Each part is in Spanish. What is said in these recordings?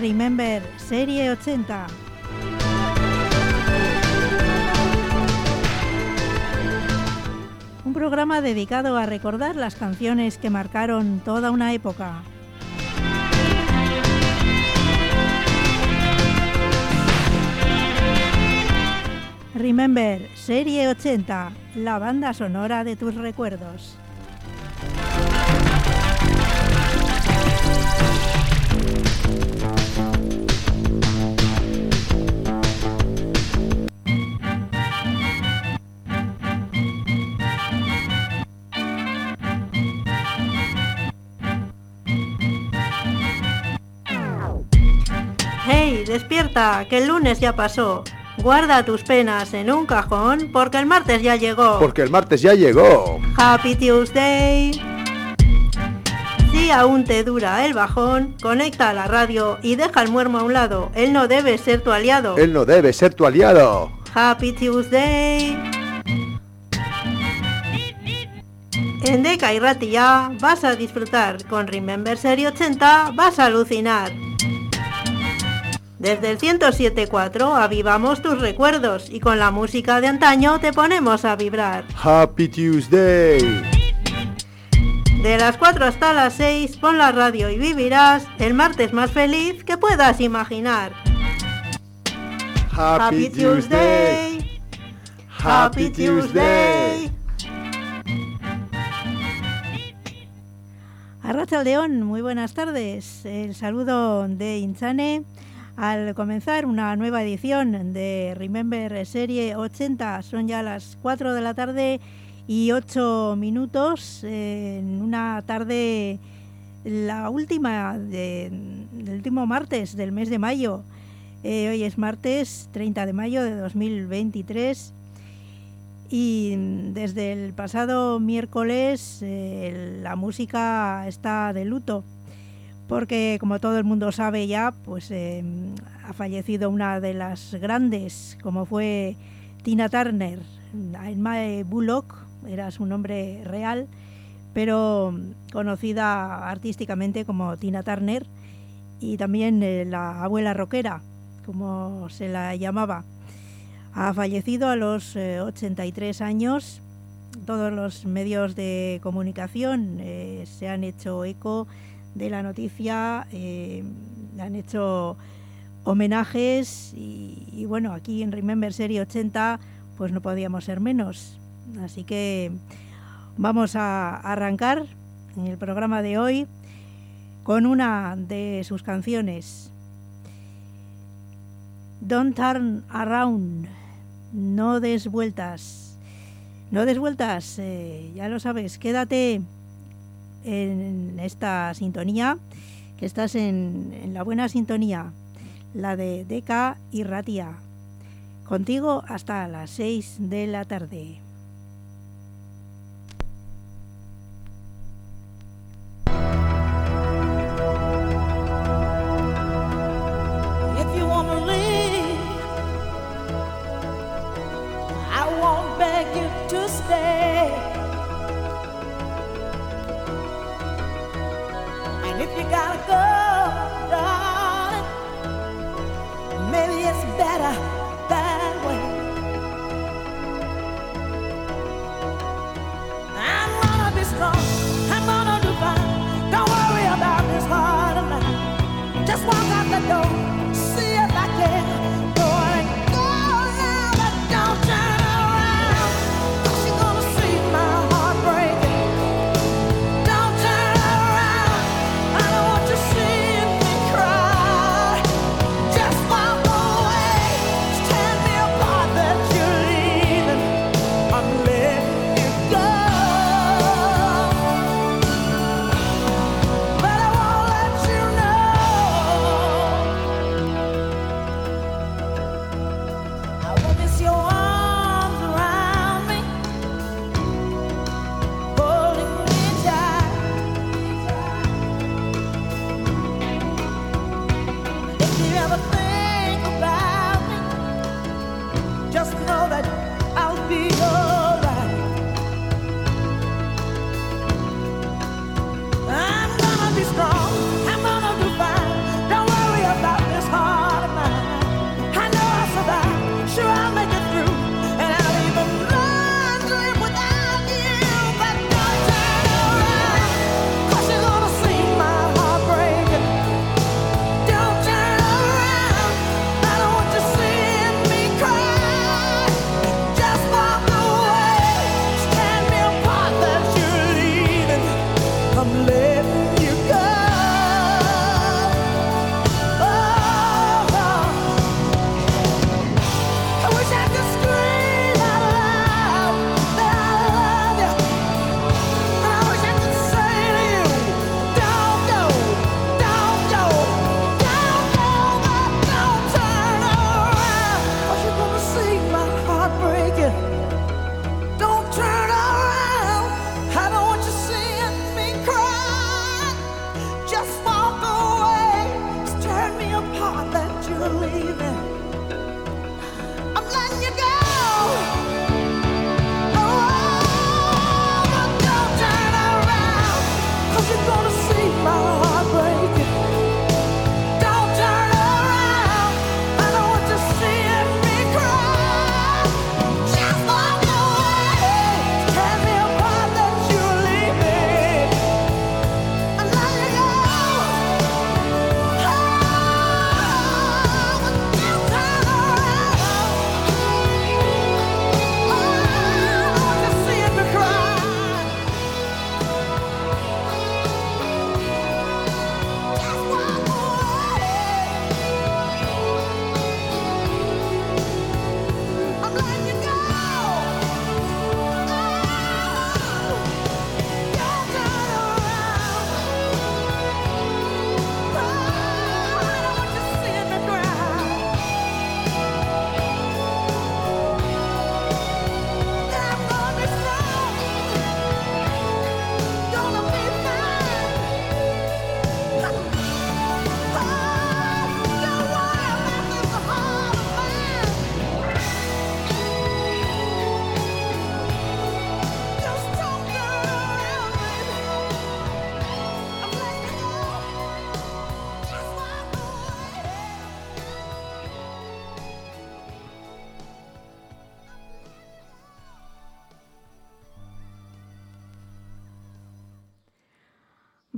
Remember Serie 80. Un programa dedicado a recordar las canciones que marcaron toda una época. Remember Serie 80, la banda sonora de tus recuerdos. Que el lunes ya pasó. Guarda tus penas en un cajón porque el martes ya llegó. Porque el martes ya llegó. Happy Tuesday. Si aún te dura el bajón, conecta a la radio y deja el muermo a un lado. Él no debe ser tu aliado. Él no debe ser tu aliado. Happy Tuesday. En Deca y Ratilla vas a disfrutar. Con Remember Serie 80 vas a alucinar. Desde el 107.4 avivamos tus recuerdos y con la música de antaño te ponemos a vibrar. Happy Tuesday. De las 4 hasta las 6 pon la radio y vivirás el martes más feliz que puedas imaginar. Happy, Tuesday. Happy Tuesday. Arracha León, muy buenas tardes. El saludo de Insane al comenzar una nueva edición de Remember Serie 80. Son ya las 4 de la tarde y 8 minutos en una tarde, la última del último martes del mes de mayo. Eh, hoy es martes 30 de mayo de 2023 y desde el pasado miércoles eh, la música está de luto porque como todo el mundo sabe ya, pues eh, ha fallecido una de las grandes, como fue Tina Turner. Mae Bullock era su nombre real, pero conocida artísticamente como Tina Turner, y también eh, la abuela rockera, como se la llamaba. Ha fallecido a los 83 años. Todos los medios de comunicación eh, se han hecho eco de la noticia, eh, han hecho homenajes y, bueno, aquí en Remember Serie 80 pues no podíamos ser menos. Así que vamos a arrancar en el programa de hoy con una de sus canciones. Don't turn around, no des vueltas. No des vueltas, eh, ya lo sabes, quédate en esta sintonía, que estás en, la buena sintonía, la de Deca y Ratia. Contigo hasta las 6 de la tarde.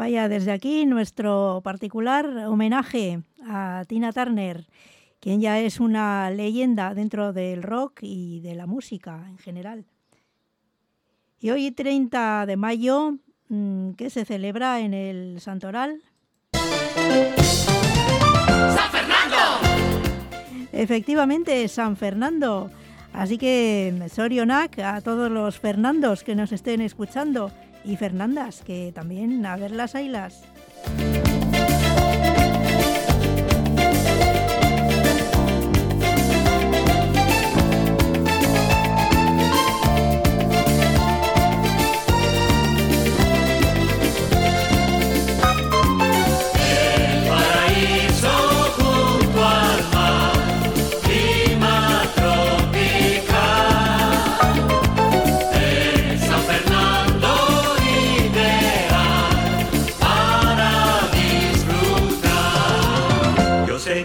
Vaya, desde aquí nuestro particular homenaje a Tina Turner, quien ya es una leyenda dentro del rock y de la música en general. Y hoy 30 de mayo, mm, que se celebra en el Santoral. ¡San Fernando! Efectivamente, San Fernando. Así que Sorionac a todos los Fernandos que nos estén escuchando y Fernandas, que también a ver las ailas?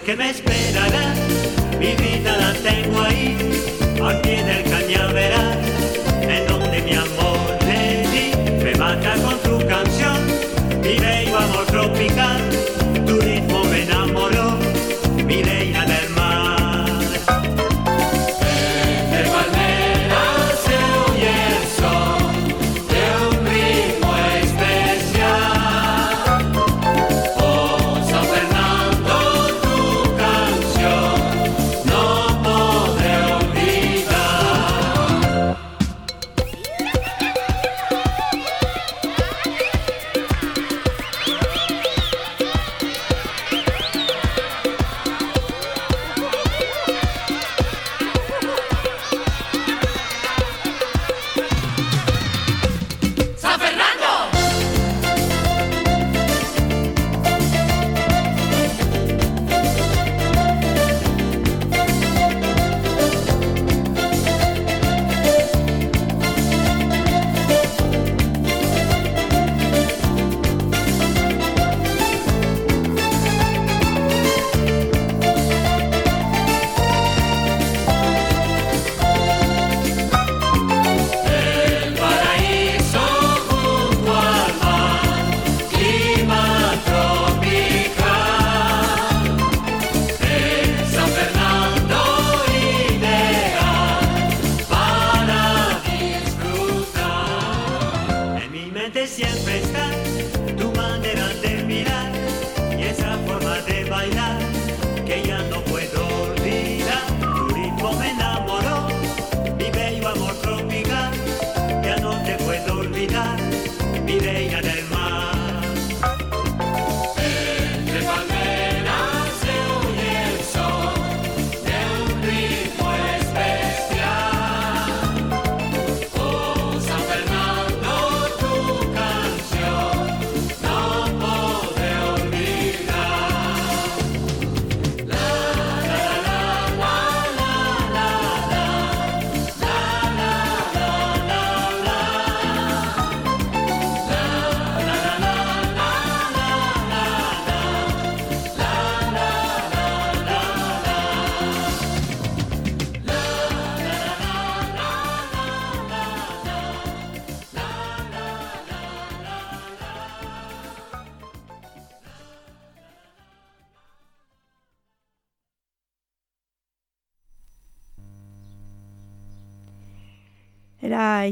que me esperará. Mi vida la tengo ahí, al pie del cañaveral, en donde mi amor le di, me mata con su canción, mi ley, amor tropical.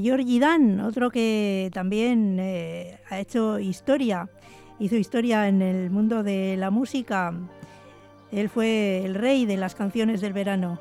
Georgie Dan, otro que también eh, ha hecho historia, hizo historia en el mundo de la música. Él fue el rey de las canciones del verano.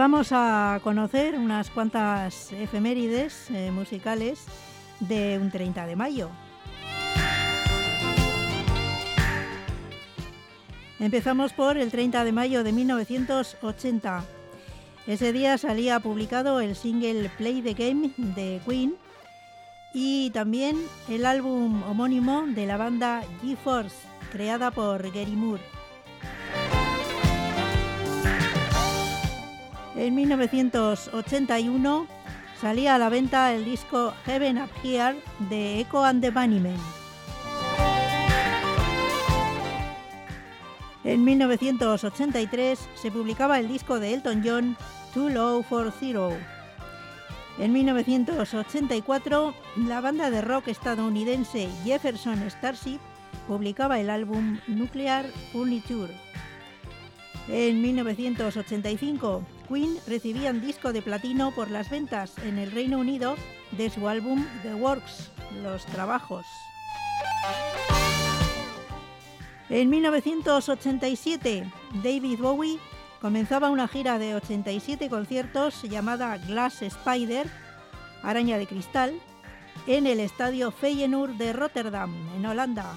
Vamos a conocer unas cuantas efemérides eh, musicales de un 30 de mayo. Empezamos por el 30 de mayo de 1980. Ese día salía publicado el single Play the Game de Queen y también el álbum homónimo de la banda G-Force, creada por Gary Moore. En 1981 salía a la venta el disco Heaven Up Here de Echo and the Bunnymen. En 1983 se publicaba el disco de Elton John Too Low for Zero. En 1984 la banda de rock estadounidense Jefferson Starship publicaba el álbum Nuclear Furniture. En 1985 Queen recibían disco de platino por las ventas en el Reino Unido de su álbum The Works, Los Trabajos. En 1987, David Bowie comenzaba una gira de 87 conciertos llamada Glass Spider, Araña de Cristal, en el estadio Feyenoord de Rotterdam, en Holanda.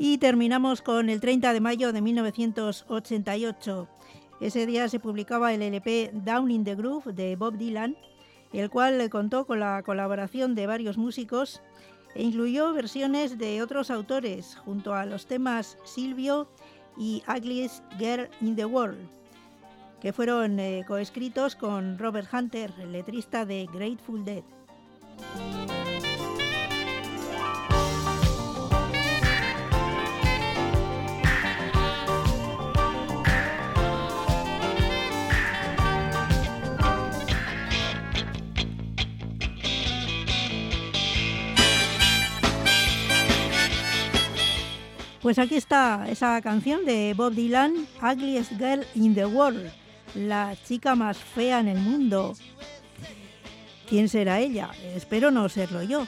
Y terminamos con el 30 de mayo de 1988. Ese día se publicaba el LP Down in the Groove de Bob Dylan, el cual contó con la colaboración de varios músicos e incluyó versiones de otros autores junto a los temas Silvio y Ugliest Girl in the World, que fueron eh, coescritos con Robert Hunter, letrista de Grateful Dead. Pues aquí está esa canción de Bob Dylan, Ugliest Girl in the World, la chica más fea en el mundo. ¿Quién será ella? Espero no serlo yo.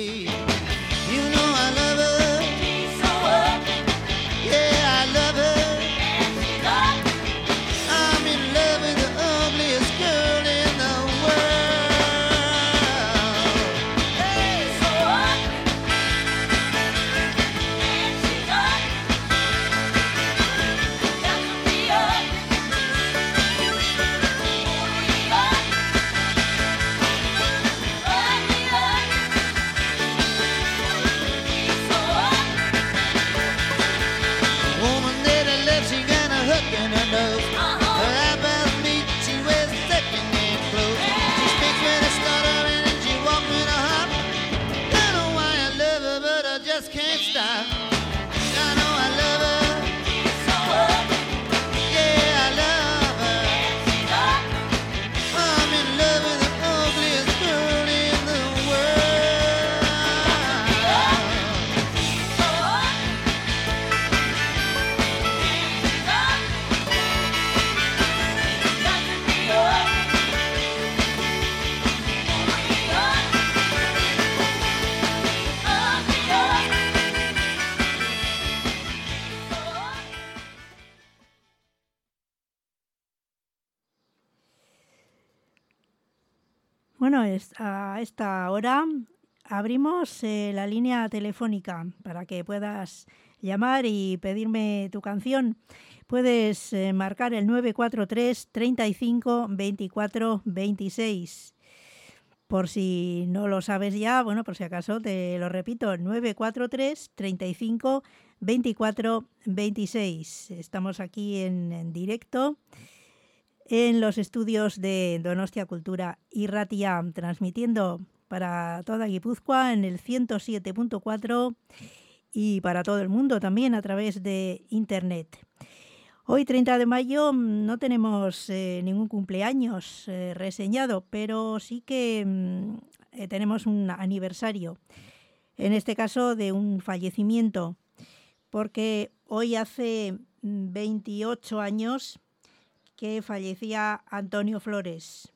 we a esta hora abrimos eh, la línea telefónica para que puedas llamar y pedirme tu canción. Puedes eh, marcar el 943 35 24 26. Por si no lo sabes ya, bueno, por si acaso te lo repito, 943 35 24 26. Estamos aquí en, en directo en los estudios de Donostia Cultura y Ratia, transmitiendo para toda Guipúzcoa en el 107.4 y para todo el mundo también a través de Internet. Hoy, 30 de mayo, mm, no tenemos eh, ningún cumpleaños eh, reseñado, pero sí que mm, eh, tenemos un aniversario, en este caso de un fallecimiento, porque hoy hace mm, 28 años que fallecía Antonio Flores.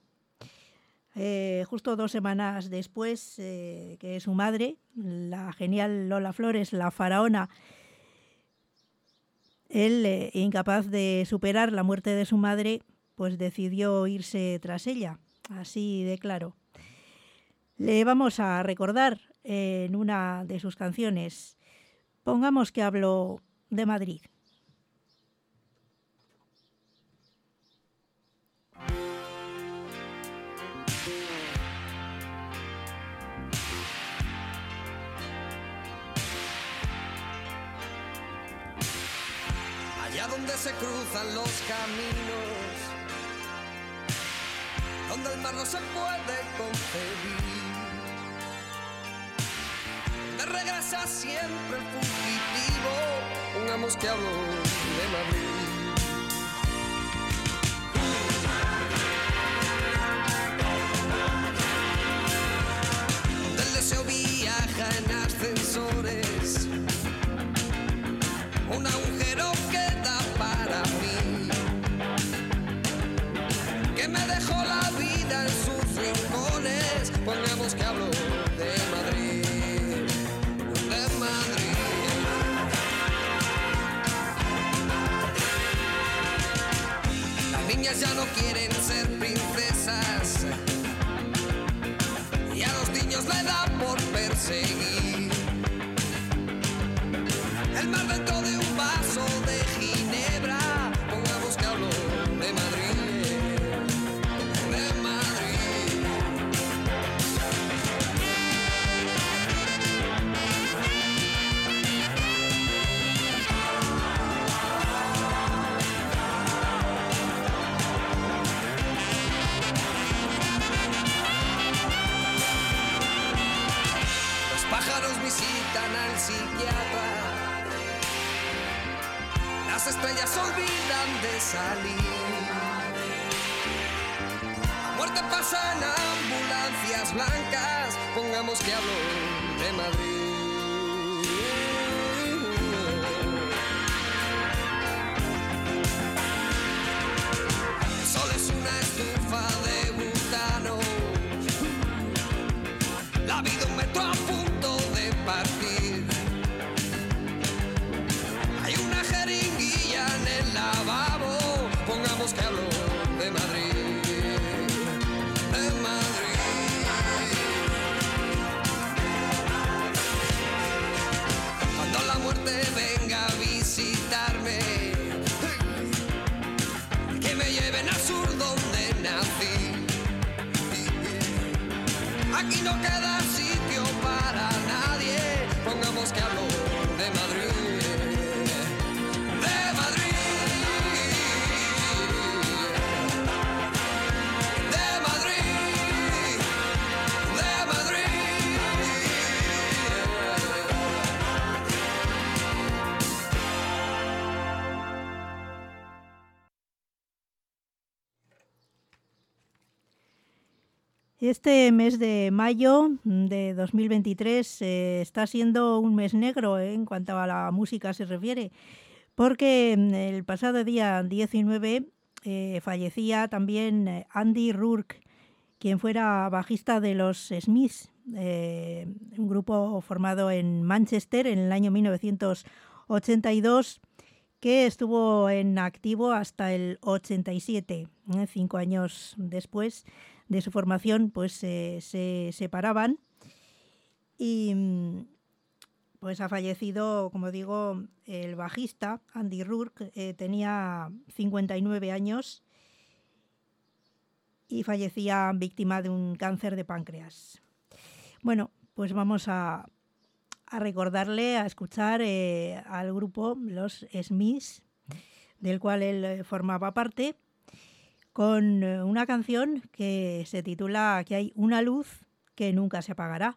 Eh, justo dos semanas después eh, que su madre, la genial Lola Flores, la faraona, él, eh, incapaz de superar la muerte de su madre, pues decidió irse tras ella, así de claro. Le vamos a recordar eh, en una de sus canciones. Pongamos que hablo de Madrid. Se cruzan los caminos, donde el mar no se puede concebir, donde regresa siempre fugitivo, pongamos que hablo de Madrid. Deseo viaja en ascensores un salir. La muerte pasa en ambulancias blancas. Pongamos que hablo de Madrid. Este mes de mayo de 2023 eh, está siendo un mes negro eh, en cuanto a la música se refiere, porque mm, el pasado día 19 eh, fallecía también Andy Rourke, quien fuera bajista de los Smiths, un grupo formado en Manchester en el año 1982 que estuvo en activo hasta el 87, eh, cinco años después de su formación pues se separaban y pues ha fallecido, como digo, el bajista Andy Rourke, eh, tenía 59 años y fallecía víctima de un cáncer de páncreas. Bueno, pues vamos a, a recordarle, a escuchar eh, al grupo Los Smiths, del cual él eh, formaba parte, con eh, una canción que se titula Que hay una luz que nunca se apagará.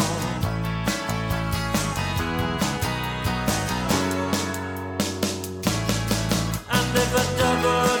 And if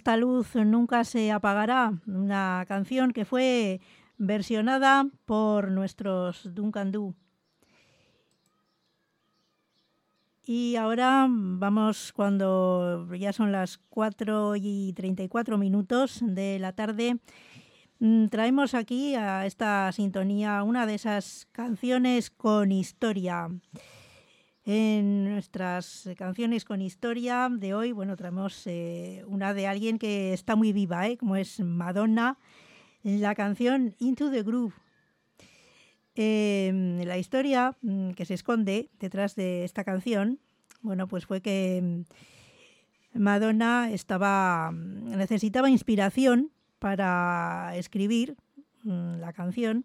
Esta luz nunca se apagará, una canción que fue versionada por nuestros Duncan Du. Y ahora vamos cuando ya son las 4 y 34 minutos de la tarde. mm, Traemos aquí a esta sintonía una de esas canciones con historia. En nuestras canciones con historia de hoy, bueno, traemos eh, una de alguien que está muy viva, ¿eh? como es Madonna, la canción Into the Groove. Eh, la historia mm, que se esconde detrás de esta canción, bueno, pues fue que mm, Madonna estaba mm, necesitaba inspiración para escribir la canción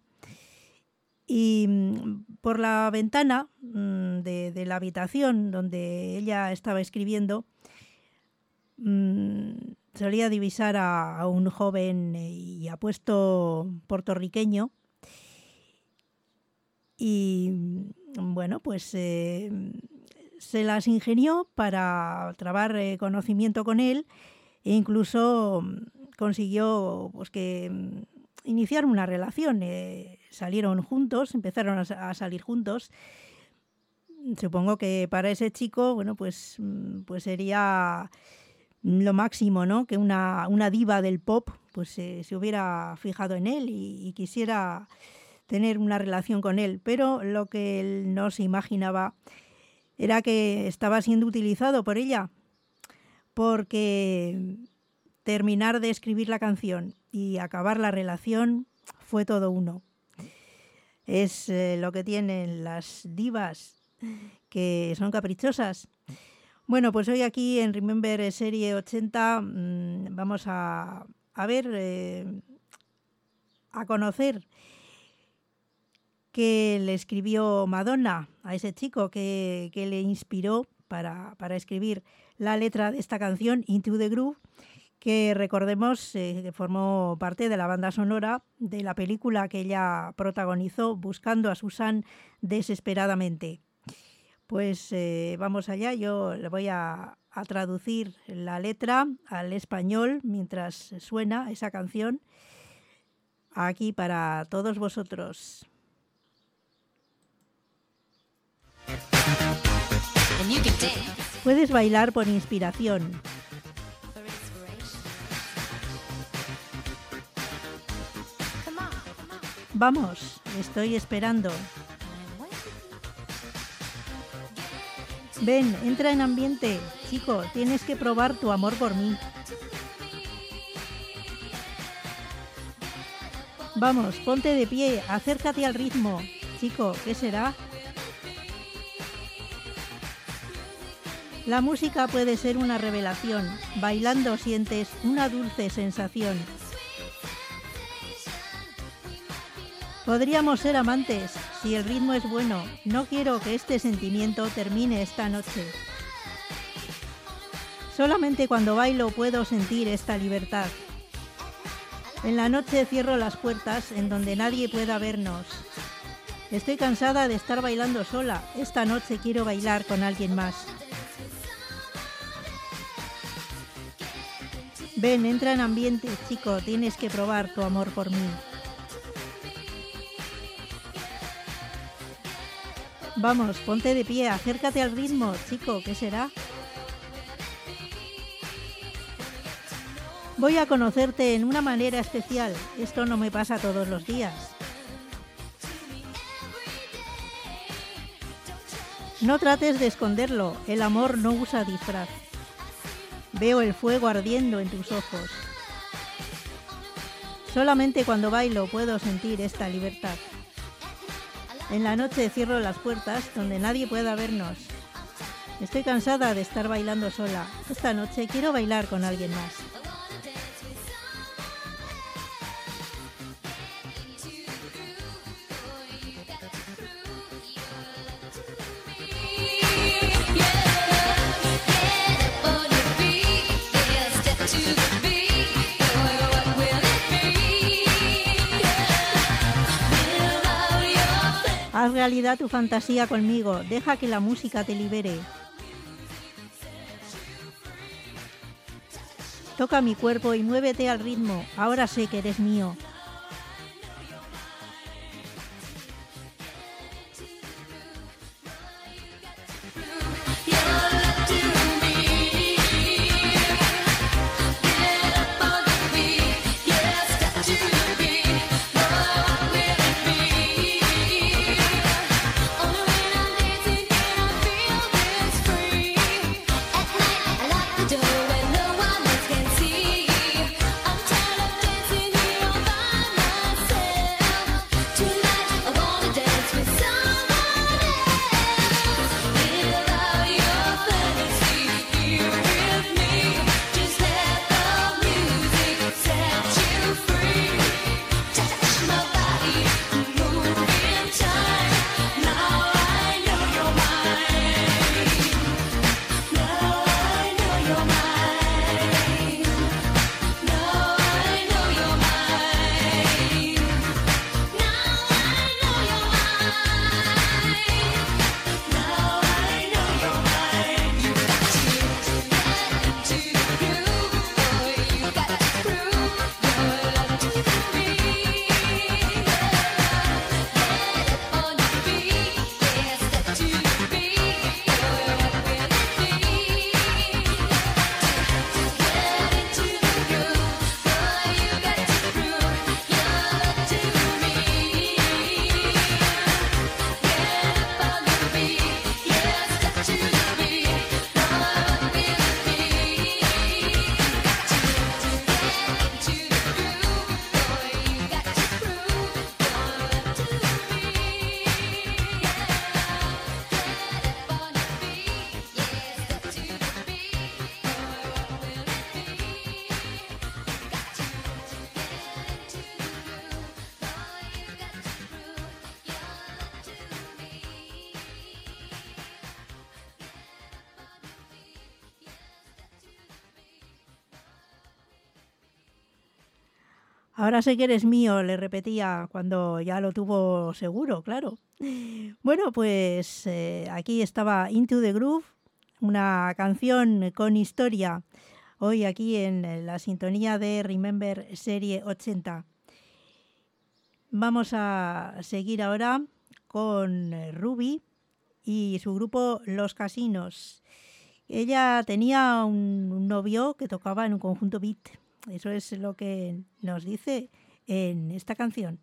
y mm, por la ventana mm, de, la habitación donde ella estaba escribiendo mm, solía divisar a, un joven eh, y apuesto puertorriqueño. Y bueno pues eh, se las ingenió para trabar eh, conocimiento con él e incluso consiguió pues que mm, iniciar una relación. eh, salieron juntos, empezaron a, sa- a salir juntos. Supongo que para ese chico, bueno, pues, mm, pues sería lo máximo, ¿no? Que una, una diva del pop pues eh, se hubiera fijado en él y quisiera tener una relación con él. Pero lo que él no se imaginaba era que estaba siendo utilizado por ella. Porque terminar de escribir la canción y acabar la relación fue todo uno. Es eh, lo que tienen las divas que son caprichosas. Bueno, pues hoy aquí en Remember Serie 80 mm, vamos a, a ver, eh, a conocer que le escribió Madonna a ese chico que, le inspiró para, para escribir la letra de esta canción, Into the Groove, que recordemos eh, que formó parte de la banda sonora de la película que ella protagonizó buscando a Susan desesperadamente. Pues eh, vamos allá, yo le voy a, a traducir la letra al español mientras suena esa canción aquí para todos vosotros. Puedes bailar por inspiración, Vamos, estoy esperando. Ven, entra en ambiente. Chico, tienes que probar tu amor por mí. Vamos, ponte de pie, acércate al ritmo. Chico, ¿qué será? La música puede ser una revelación. Bailando sientes una dulce sensación. Podríamos ser amantes si el ritmo es bueno. No quiero que este sentimiento termine esta noche. Solamente cuando bailo puedo sentir esta libertad. En la noche cierro las puertas en donde nadie pueda vernos. Estoy cansada de estar bailando sola. Esta noche quiero bailar con alguien más. Ven, entra en ambiente, chico. Tienes que probar tu amor por mí. Vamos, ponte de pie, acércate al ritmo, chico, ¿qué será? Voy a conocerte en una manera especial. Esto no me pasa todos los días. No trates de esconderlo, el amor no usa disfraz. Veo el fuego ardiendo en tus ojos. Solamente cuando bailo puedo sentir esta libertad. En la noche cierro las puertas donde nadie pueda vernos. Estoy cansada de estar bailando sola. Esta noche quiero bailar con alguien más. Haz realidad tu fantasía conmigo. Deja que la música te libere. Toca mi cuerpo y muévete al ritmo. Ahora sé que eres mío. Ahora sé que eres mío, le repetía cuando ya lo tuvo seguro, claro. Bueno, pues eh, aquí estaba Into the Groove, una canción con historia, hoy aquí en la sintonía de Remember Serie 80. Vamos a seguir ahora con Ruby y su grupo Los Casinos. Ella tenía un novio que tocaba en un conjunto beat eso es lo que nos dice en esta canción.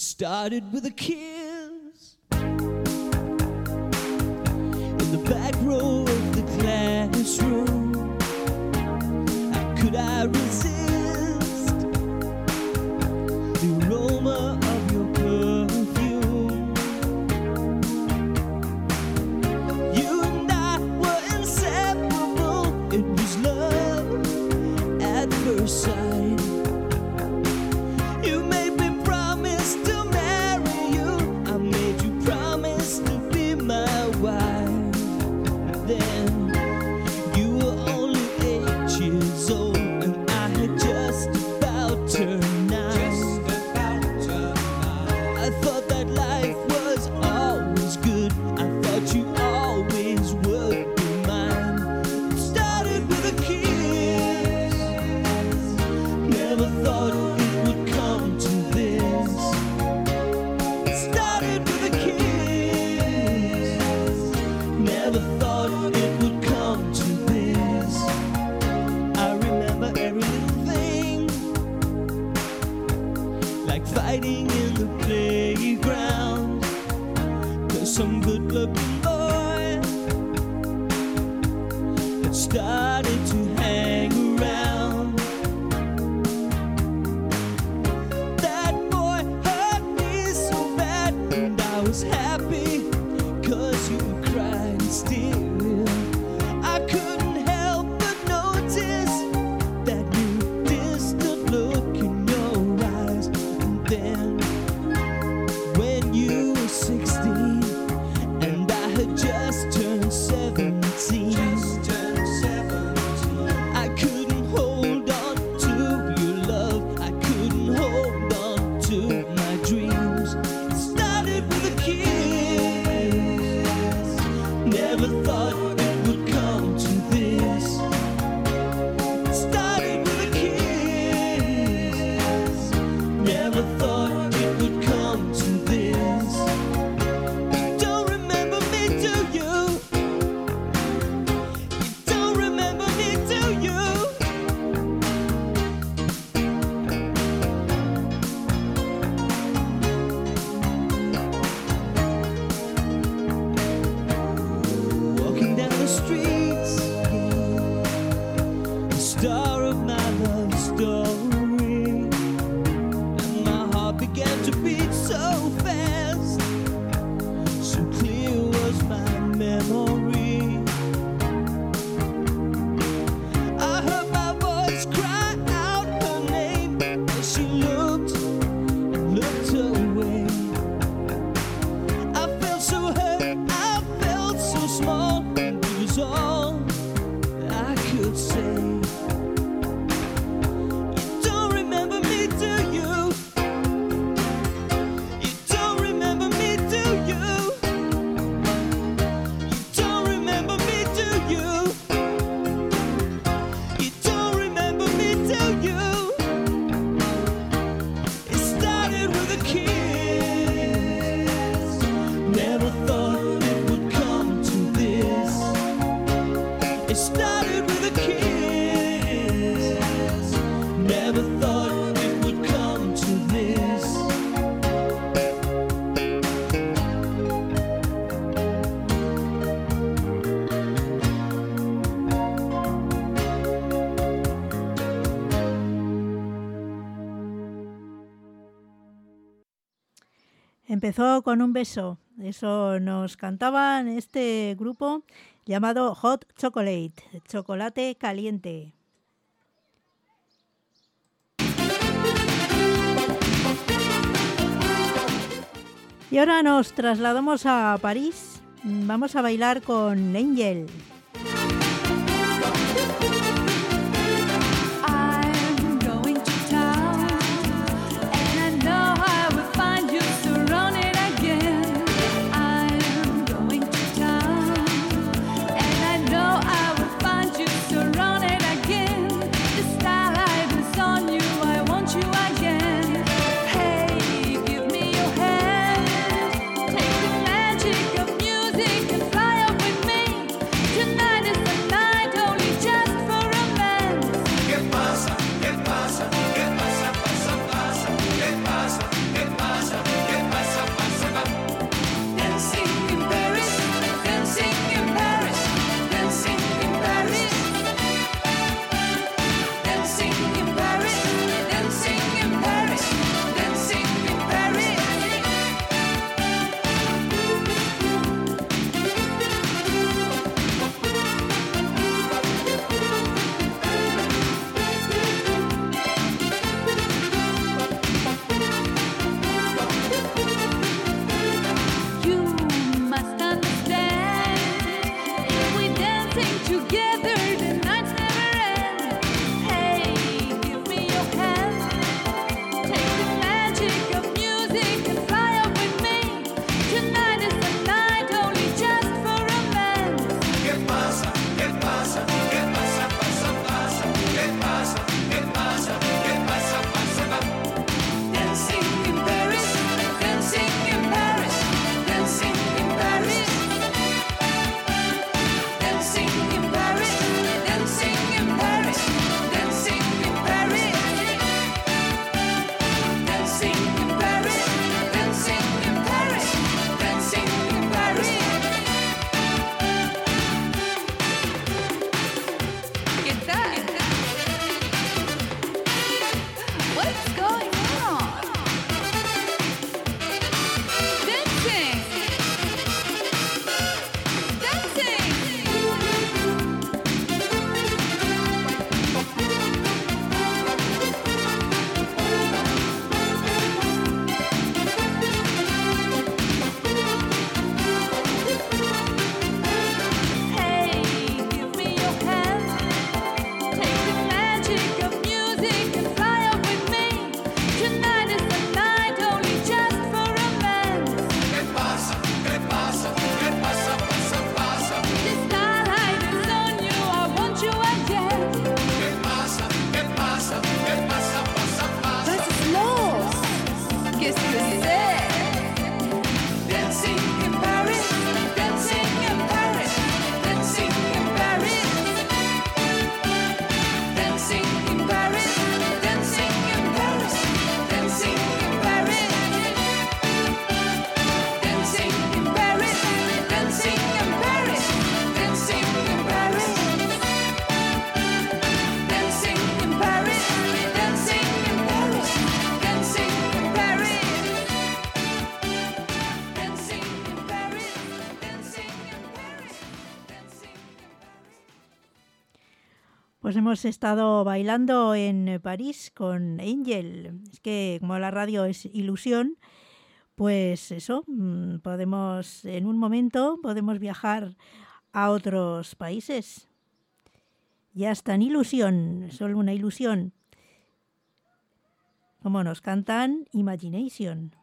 Started with a kid. Empezó con un beso, eso nos cantaban este grupo llamado Hot Chocolate, chocolate caliente. Y ahora nos trasladamos a París. Vamos a bailar con Angel. hemos estado bailando en eh, París con Angel. Es que como la radio es ilusión, pues eso, mm, podemos, en un momento podemos viajar a otros países. Ya es tan ilusión, solo una ilusión. Como nos cantan Imagination.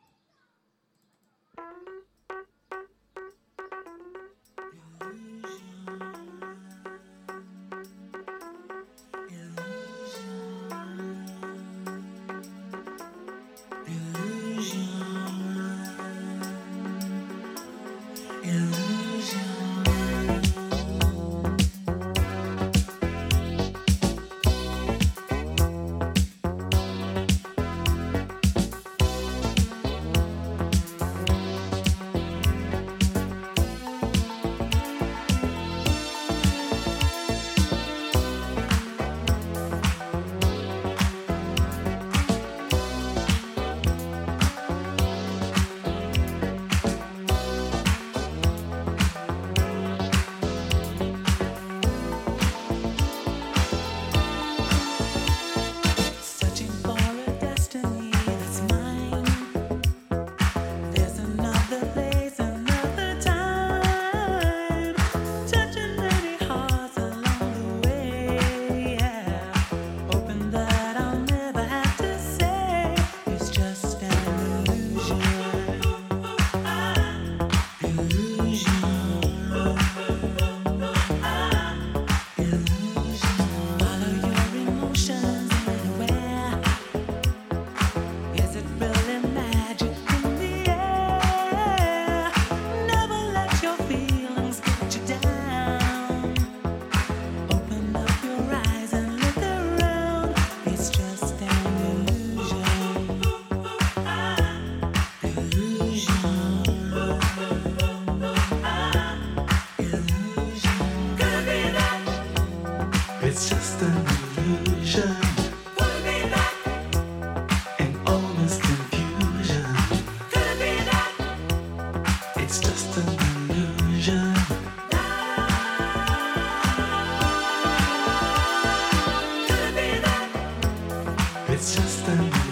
understand.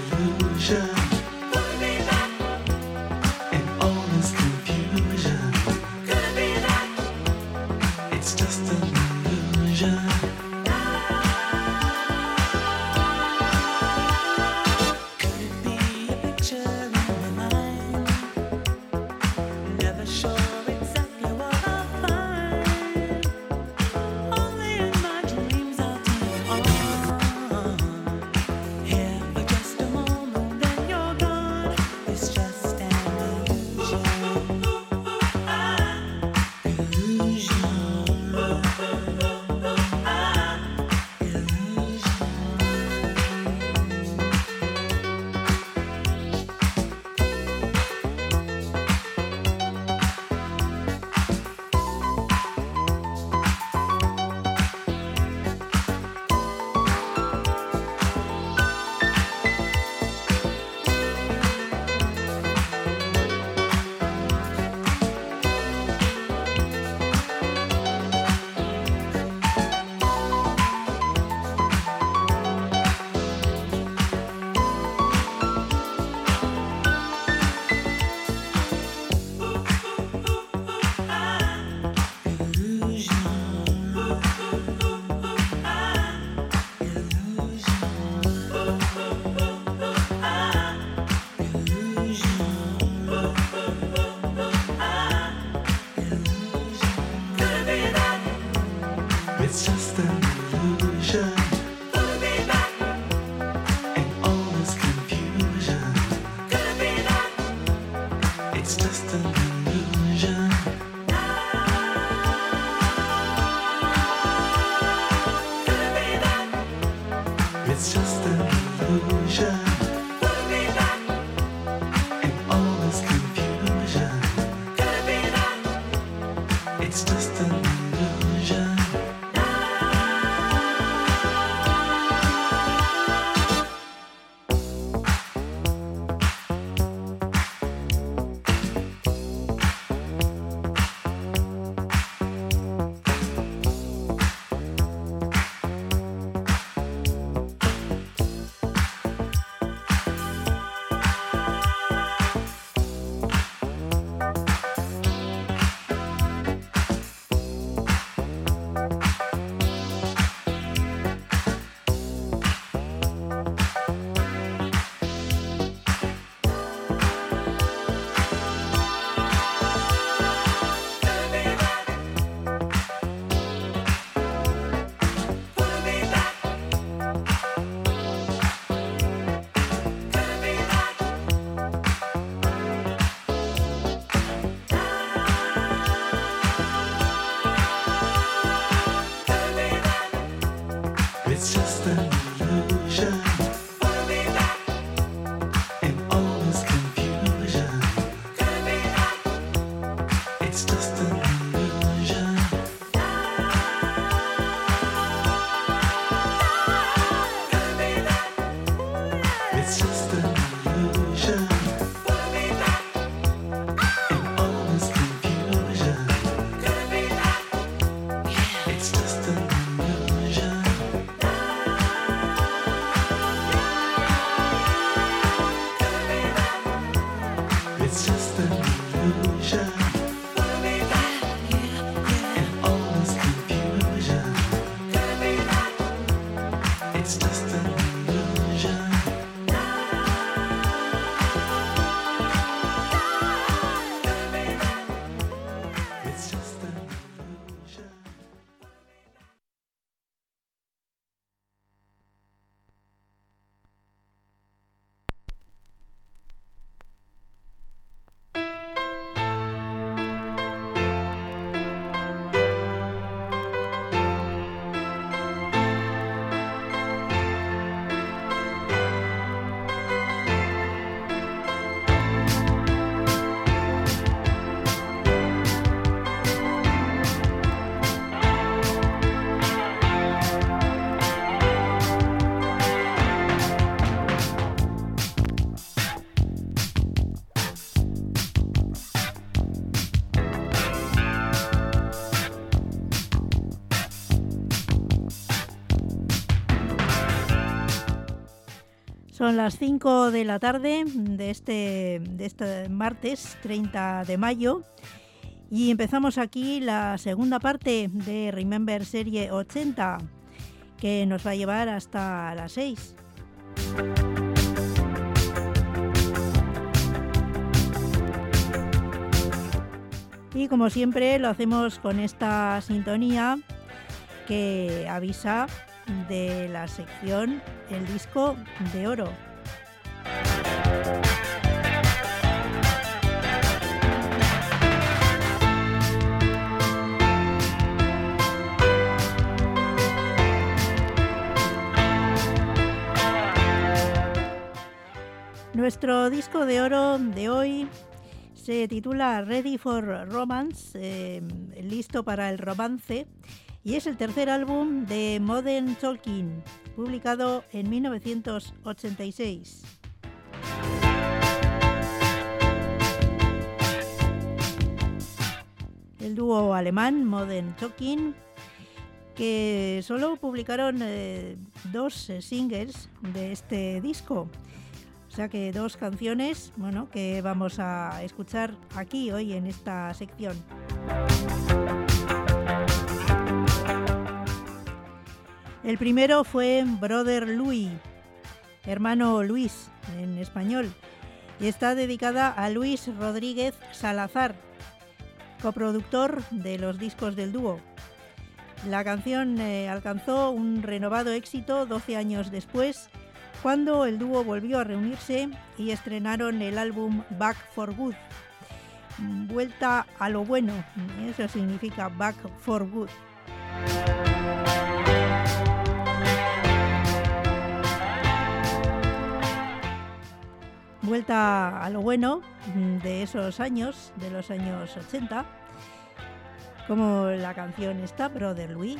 Son las 5 de la tarde de este, de este martes 30 de mayo y empezamos aquí la segunda parte de Remember Serie 80 que nos va a llevar hasta las 6. Y como siempre lo hacemos con esta sintonía que avisa de la sección El disco de oro. Nuestro disco de oro de hoy se titula Ready for Romance, eh, listo para el romance, y es el tercer álbum de Modern Talking, publicado en 1986. El dúo alemán Modern Talking, que solo publicaron eh, dos eh, singles de este disco. O sea que dos canciones, bueno, que vamos a escuchar aquí hoy en esta sección. El primero fue Brother Louis, hermano Luis en español, y está dedicada a Luis Rodríguez Salazar, coproductor de los discos del dúo. La canción eh, alcanzó un renovado éxito 12 años después, cuando el dúo volvió a reunirse y estrenaron el álbum Back for Good. Vuelta a lo bueno, eso significa Back for Good. Vuelta a lo bueno de esos años, de los años 80, como la canción esta, Brother Louis.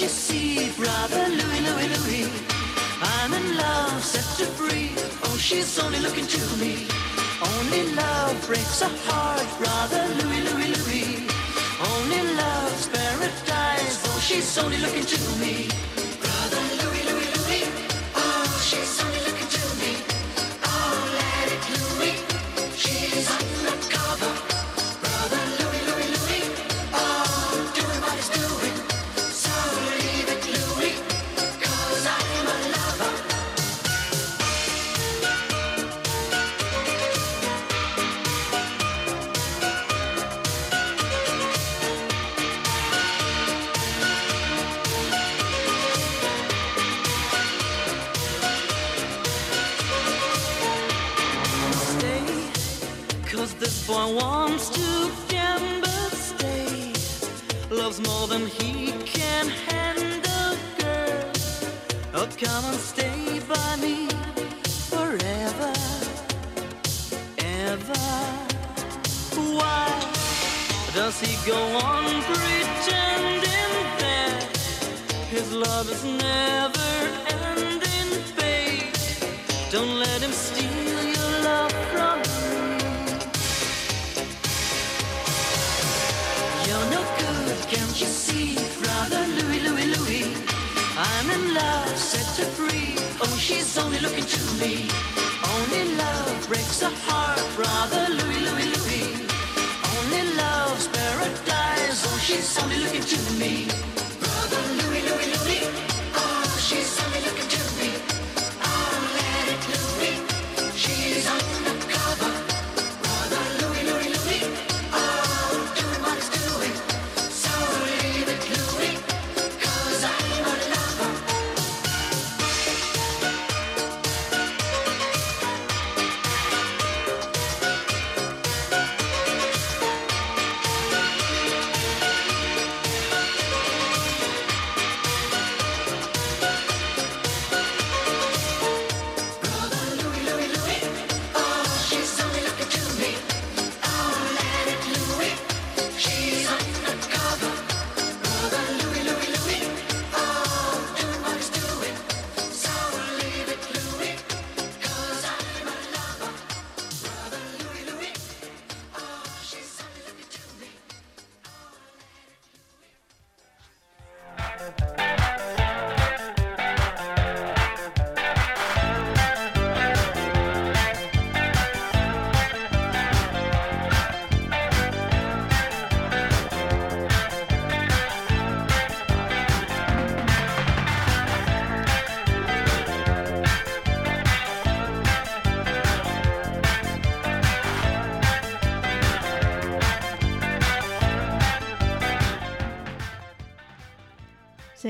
You see, brother Louis, Louis, Louis? I'm in love, set to free. Oh, she's only looking to me. Only love breaks a heart, brother Louis, Louis, Louis. Only love's paradise. Oh, she's only looking to me.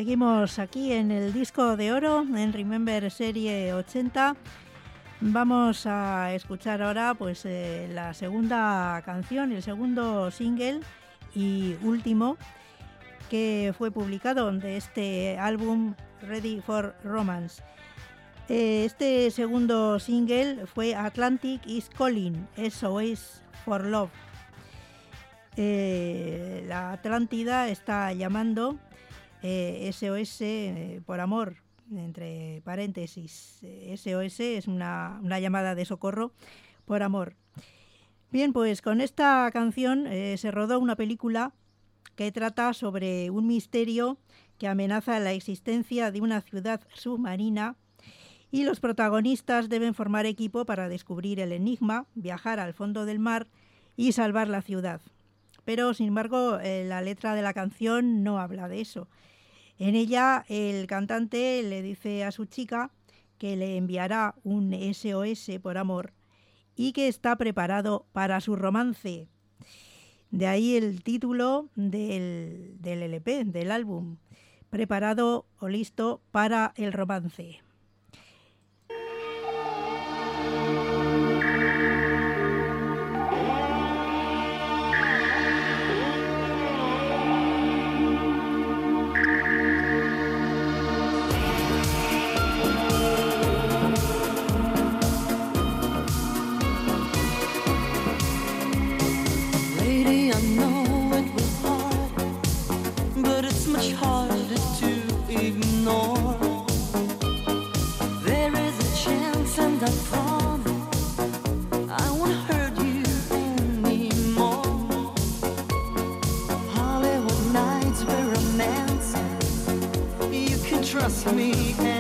Seguimos aquí en el disco de oro, en Remember Serie 80. Vamos a escuchar ahora pues eh, la segunda canción, el segundo single y último que fue publicado de este álbum Ready for Romance. Eh, Este segundo single fue Atlantic is Calling, SOS for Love. Eh, la Atlántida está llamando eh, SOS eh, por amor, entre paréntesis. Eh, SOS es una, una llamada de socorro por amor. Bien, pues con esta canción eh, se rodó una película que trata sobre un misterio que amenaza la existencia de una ciudad submarina y los protagonistas deben formar equipo para descubrir el enigma, viajar al fondo del mar y salvar la ciudad. Pero, sin embargo, eh, la letra de la canción no habla de eso. En ella, el cantante le dice a su chica que le enviará un SOS por amor y que está preparado para su romance. De ahí el título del, del LP, del álbum, preparado o listo para el romance. Trust me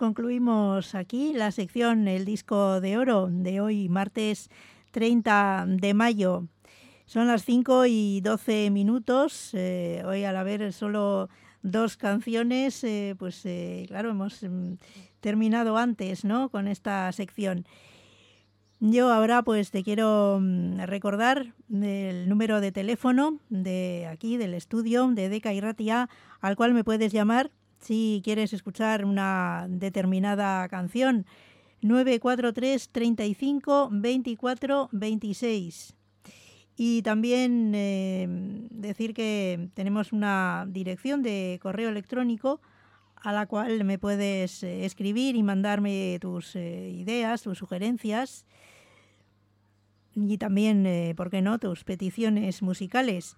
concluimos aquí la sección El disco de oro de hoy, martes 30 de mayo. Son las 5 y 12 minutos. eh, hoy al haber solo dos canciones, eh, pues eh, claro, hemos mm, terminado antes ¿no? con esta sección. Yo ahora pues te quiero mm, recordar el número de teléfono de aquí, del estudio de Deca y Ratia, al cual me puedes llamar si quieres escuchar una determinada canción. 943 35 24 26. Y también eh, decir que tenemos una dirección de correo electrónico a la cual me puedes eh, escribir y mandarme tus eh, ideas, tus sugerencias y también, ¿por qué no?, tus peticiones musicales.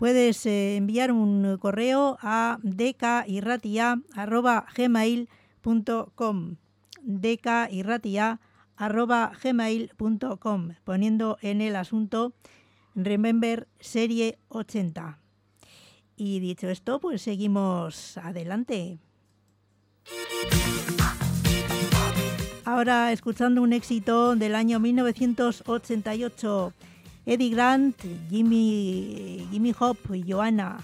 Puedes eh, enviar un correo a decairratia.gmail.com decairratia.gmail.com poniendo en el asunto Remember Serie 80. Y dicho esto, pues seguimos adelante. Ahora escuchando un éxito del año 1988, Eddie Grant, Jimmy, Jimmy Hop y Joanna.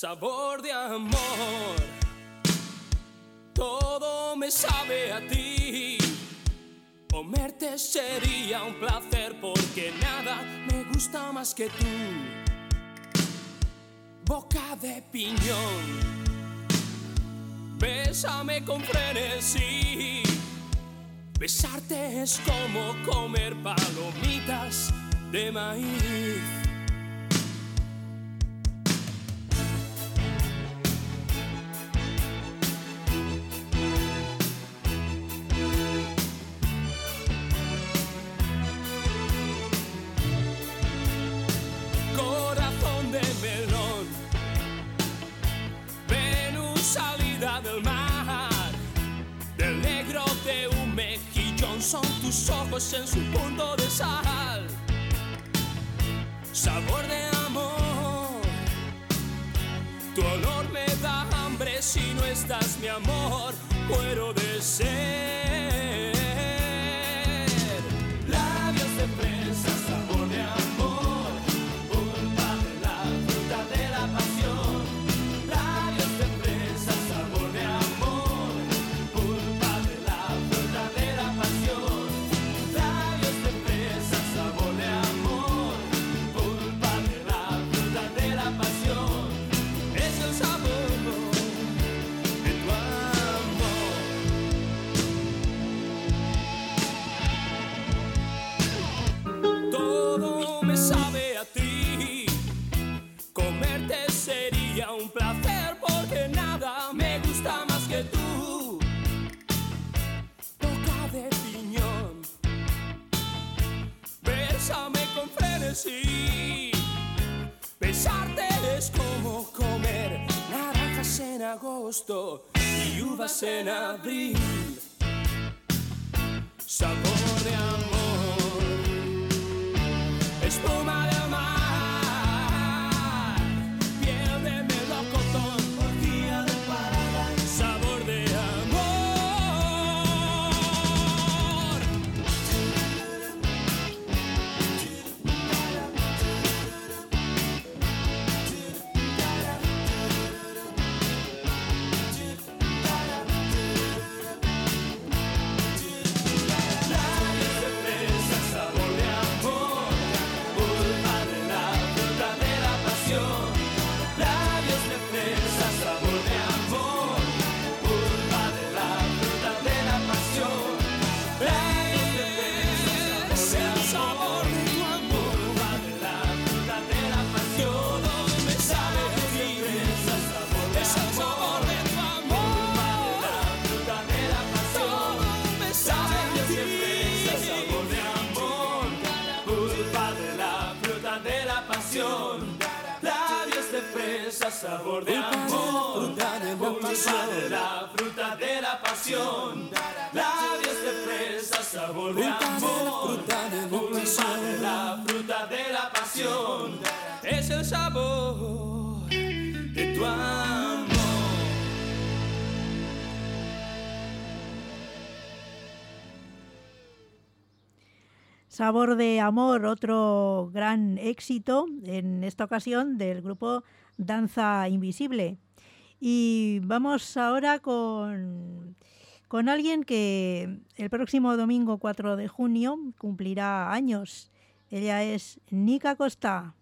sabor de amor. Todo me sabe a ti. Comerte sería un placer porque nada me gusta más que tú. Boca de piñón, bésame con frenesí. Besarte es como comer palomitas de maíz. mi amor, muero de. en abril. Sabor de Amor, otro gran éxito, en esta ocasión del grupo Danza Invisible. Y vamos ahora con, con alguien que el próximo domingo 4 de junio cumplirá años. Ella es Nika Costa.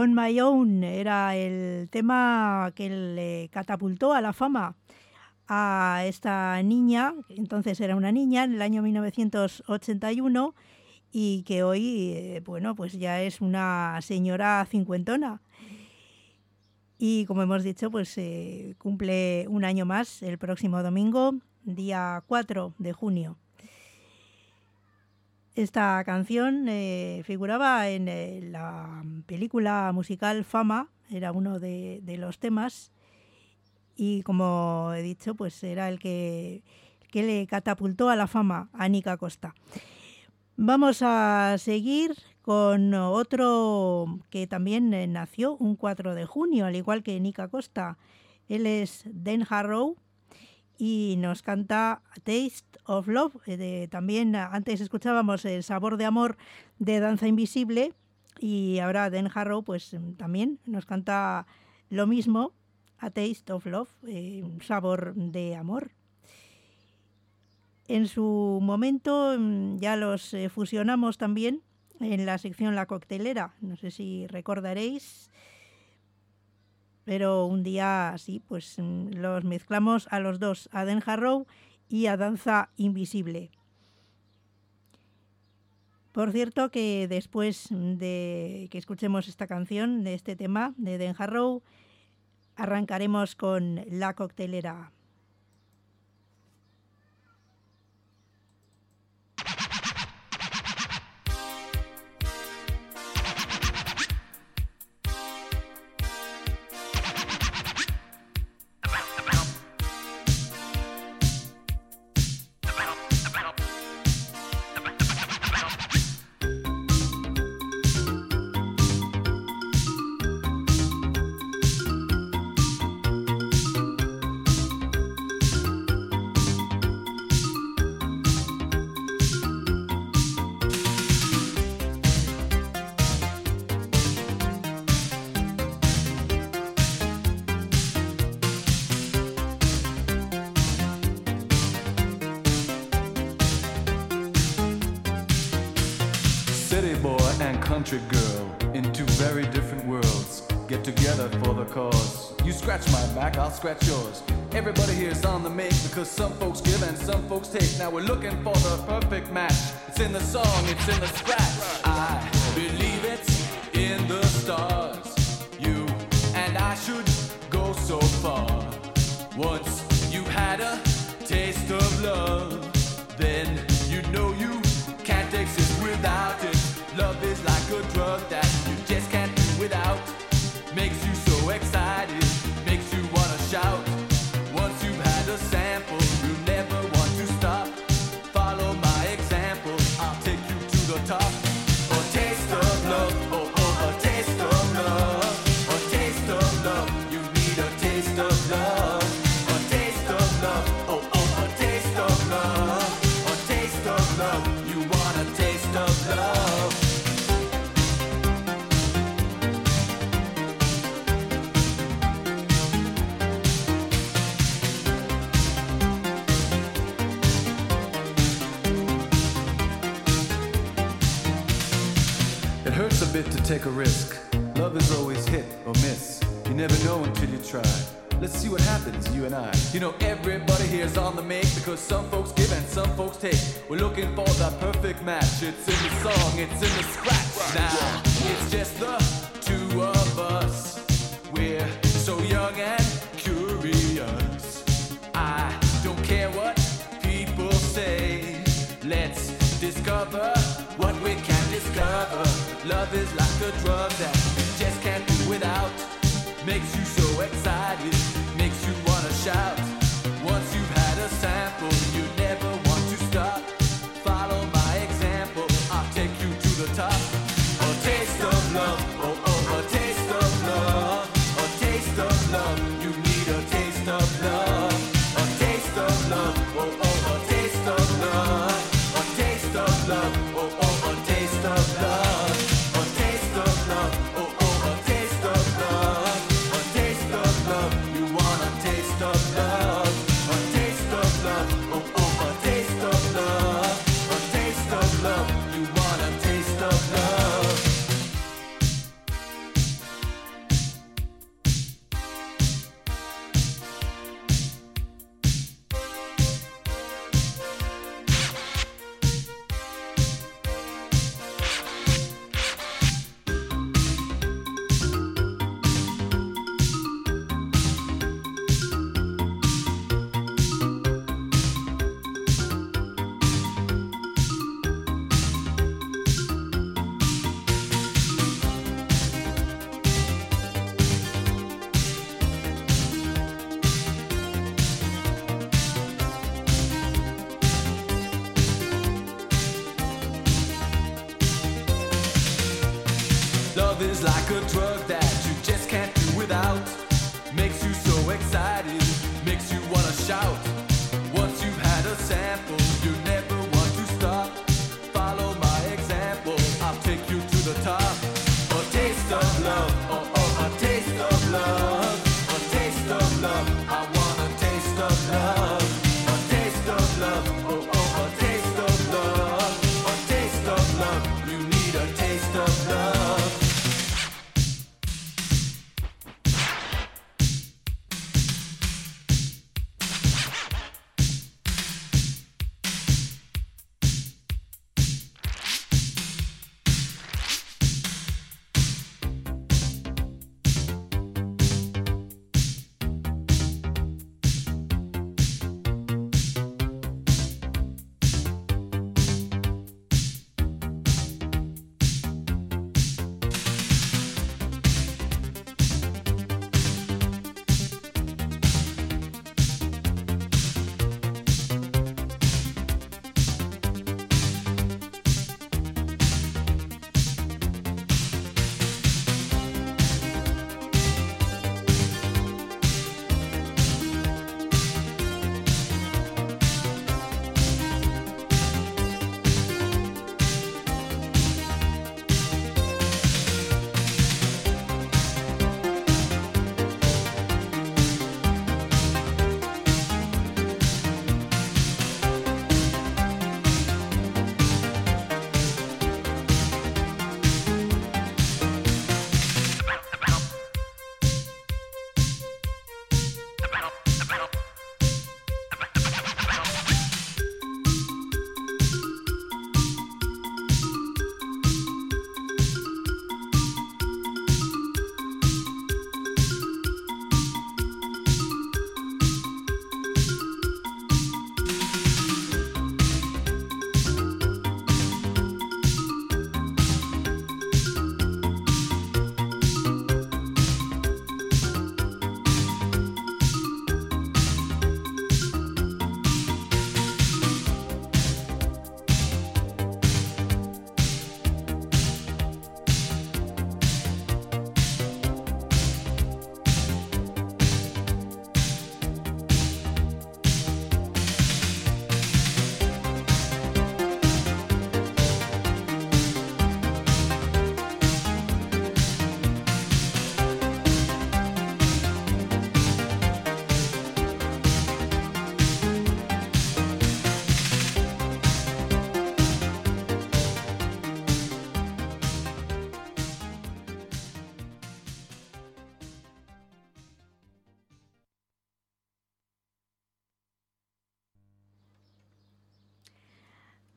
On My Own era el tema que le catapultó a la fama a esta niña, entonces era una niña, en el año 1981 y que hoy, eh, bueno, pues ya es una señora cincuentona. Y como hemos dicho, pues eh, cumple un año más el próximo domingo, día 4 de junio. Esta canción eh, figuraba en eh, la película musical Fama, era uno de, los temas y como he dicho, pues era el que, que le catapultó a la fama a Nica Costa. Vamos a seguir con otro que también eh, nació un 4 de junio, al igual que Nica Costa. Él es Dan Harrow y nos canta Taste of Love. eh, también ah, antes escuchábamos El sabor de amor de Danza Invisible y ahora Dan Harrow pues mm, también nos canta lo mismo, A Taste of Love, eh, sabor de amor. En su momento mm, ya los eh, fusionamos también en la sección La Coctelera, no sé si recordaréis, pero un día así, pues mm, los mezclamos a los dos, a Den Harrow y a Danza Invisible. Por cierto que después de que escuchemos esta canción, de este tema de Den Harrow, arrancaremos con La Coctelera. Back, I'll scratch yours. Everybody here's on the make because some folks give and some folks take. Now we're looking for the perfect match. It's in the song, it's in the scratch. I believe it's in the stars. take a risk. Love is always hit or miss. You never know until you try. Let's see what happens, you and I. You know, everybody here's on the make because some folks give and some folks take. We're looking for that perfect match. It's in the song, it's in the scratch. Now, it's just the love is like a drug that you just can't do without. Makes you so excited, makes you wanna shout. Once you've had a sample, you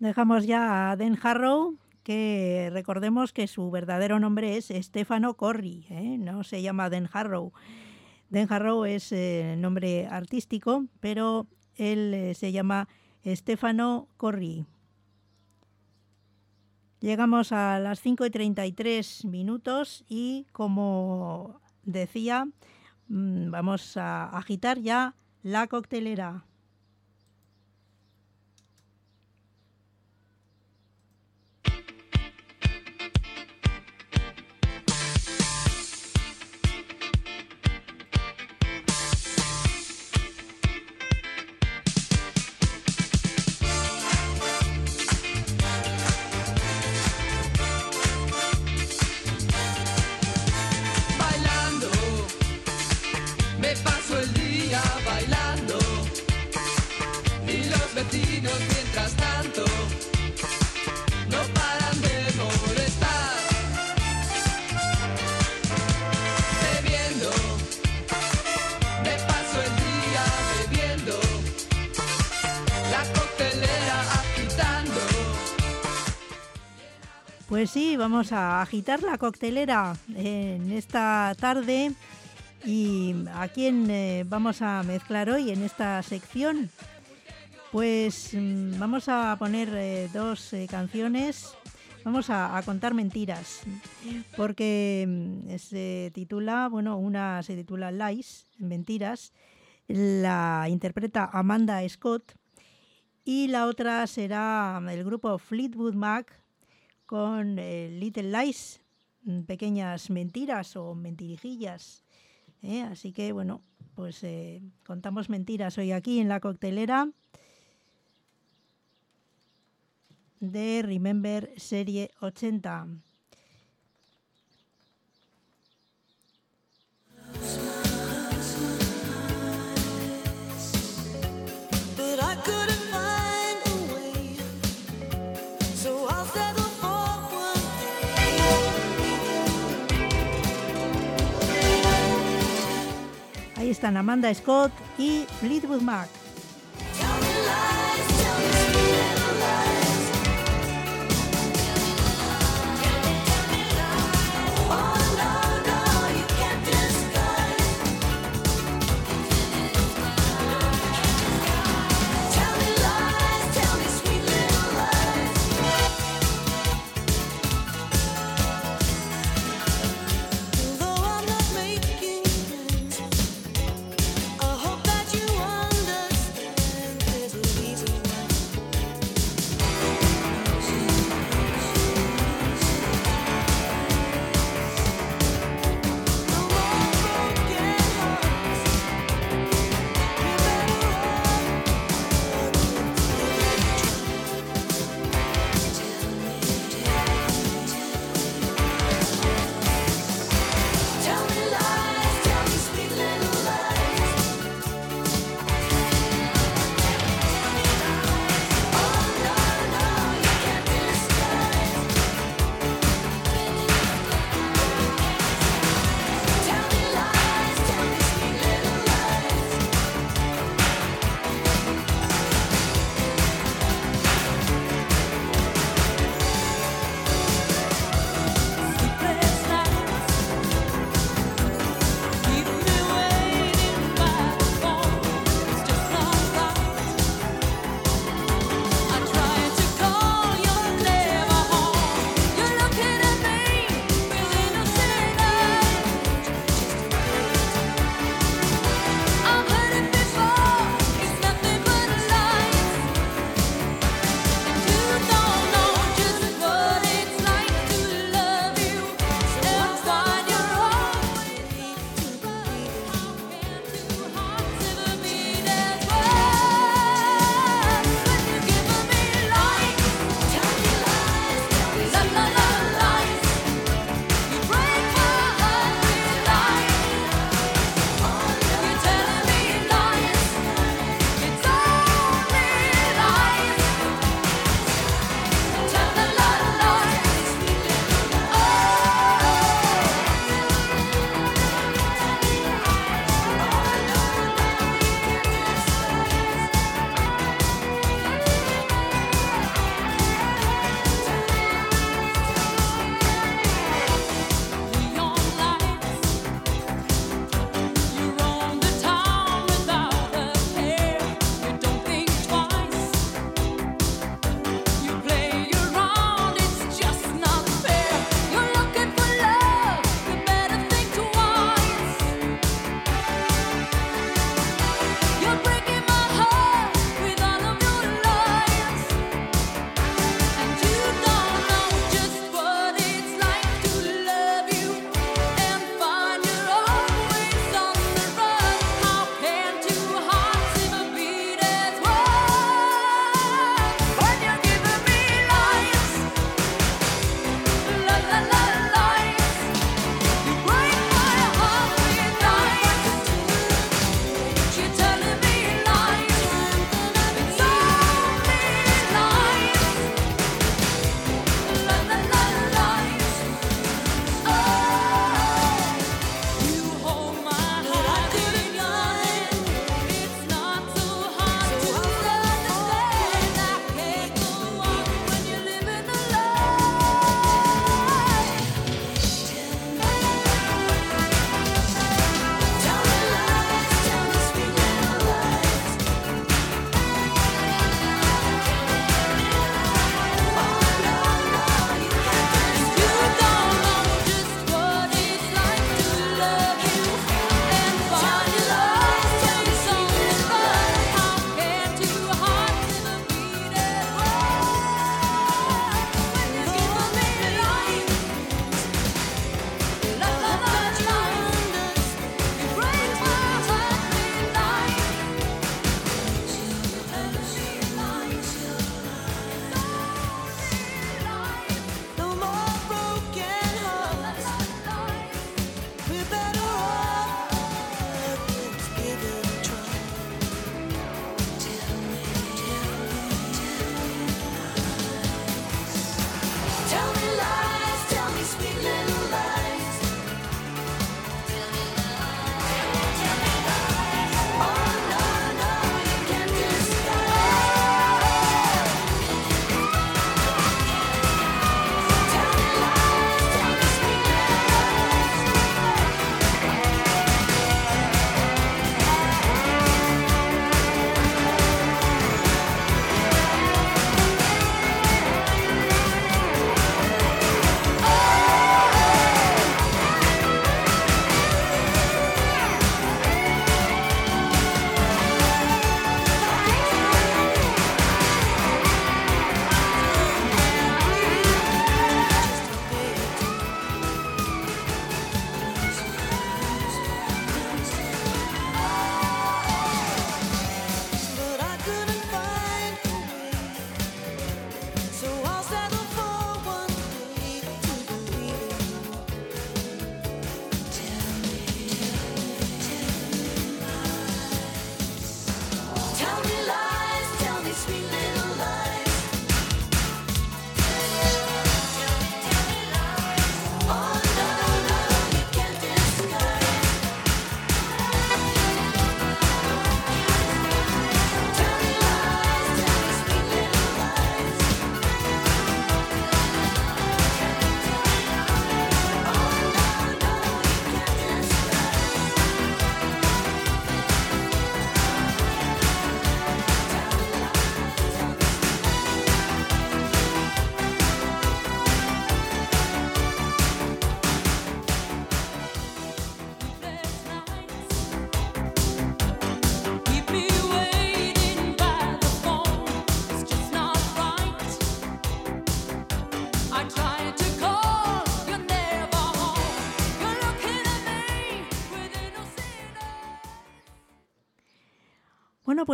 Dejamos ya a Den Harrow, que recordemos que su verdadero nombre es Stefano Corri, ¿eh? no se llama Den Harrow. Den Harrow es eh, nombre artístico, pero él eh, se llama Stefano Corri. Llegamos a las 5 y 33 minutos y como decía, mm, vamos a agitar ya la coctelera. Pues sí, vamos a agitar la coctelera en esta tarde y a quién eh, vamos a mezclar hoy en esta sección. Pues mm, vamos a poner eh, dos eh, canciones, vamos a, contar mentiras, porque mm, se titula, bueno, una se titula Lies, mentiras, la interpreta Amanda Scott y la otra será el grupo Fleetwood Mac con eh, Little Lies, mm, pequeñas mentiras o mentirijillas. ¿eh? Así que bueno, pues eh, contamos mentiras hoy aquí en la coctelera de Remember Serie 80. Están Amanda Scott y Fleetwood Mac.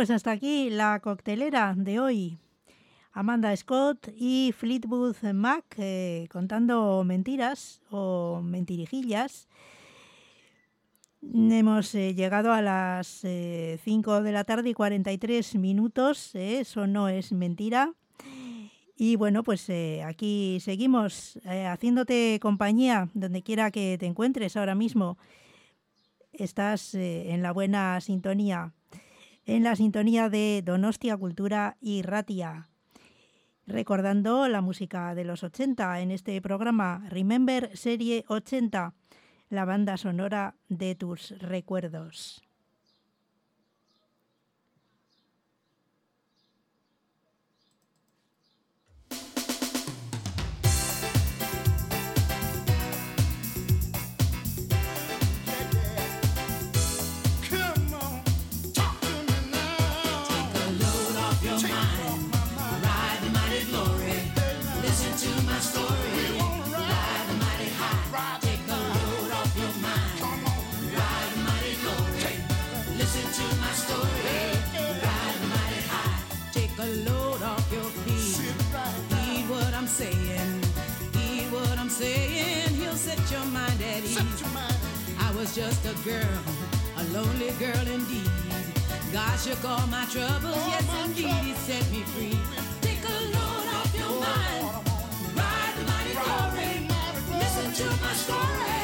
Pues hasta aquí la coctelera de hoy. Amanda Scott y Fleetwood Mac eh, contando mentiras o mentirijillas. Hemos eh, llegado a las 5 de la tarde y 43 minutos, eh, eso no es mentira. Y bueno, pues eh, aquí seguimos eh, haciéndote compañía donde quiera que te encuentres ahora mismo. Estás eh, en la buena sintonía, en la sintonía de Donostia Cultura y Ratia. Recordando la música de los 80 en este programa Remember Serie 80, la banda sonora de tus recuerdos. I was just a girl, a lonely girl indeed. God shook all my troubles. yes, indeed, He set me free. Take a load off your mind. Ride the mighty glory. Listen to my story.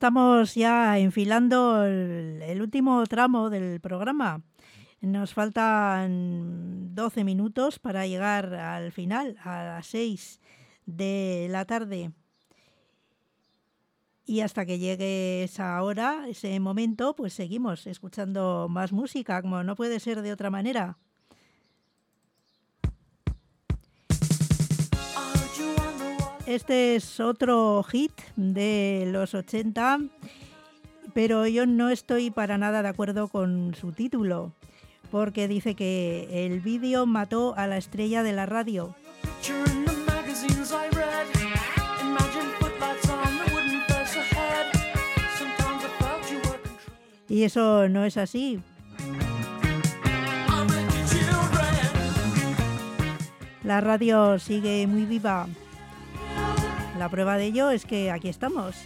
estamos ya enfilando el, último tramo del programa. Nos faltan 12 minutos para llegar al final, a las 6 de la tarde. Y hasta que llegue esa hora, ese momento, pues seguimos escuchando más música, como no puede ser de otra manera. Este es otro hit de los 80, pero yo no estoy para nada de acuerdo con su título, porque dice que el vídeo mató a la estrella de la radio. Y eso no es así. La radio sigue muy viva. La prueba de ello es que aquí estamos.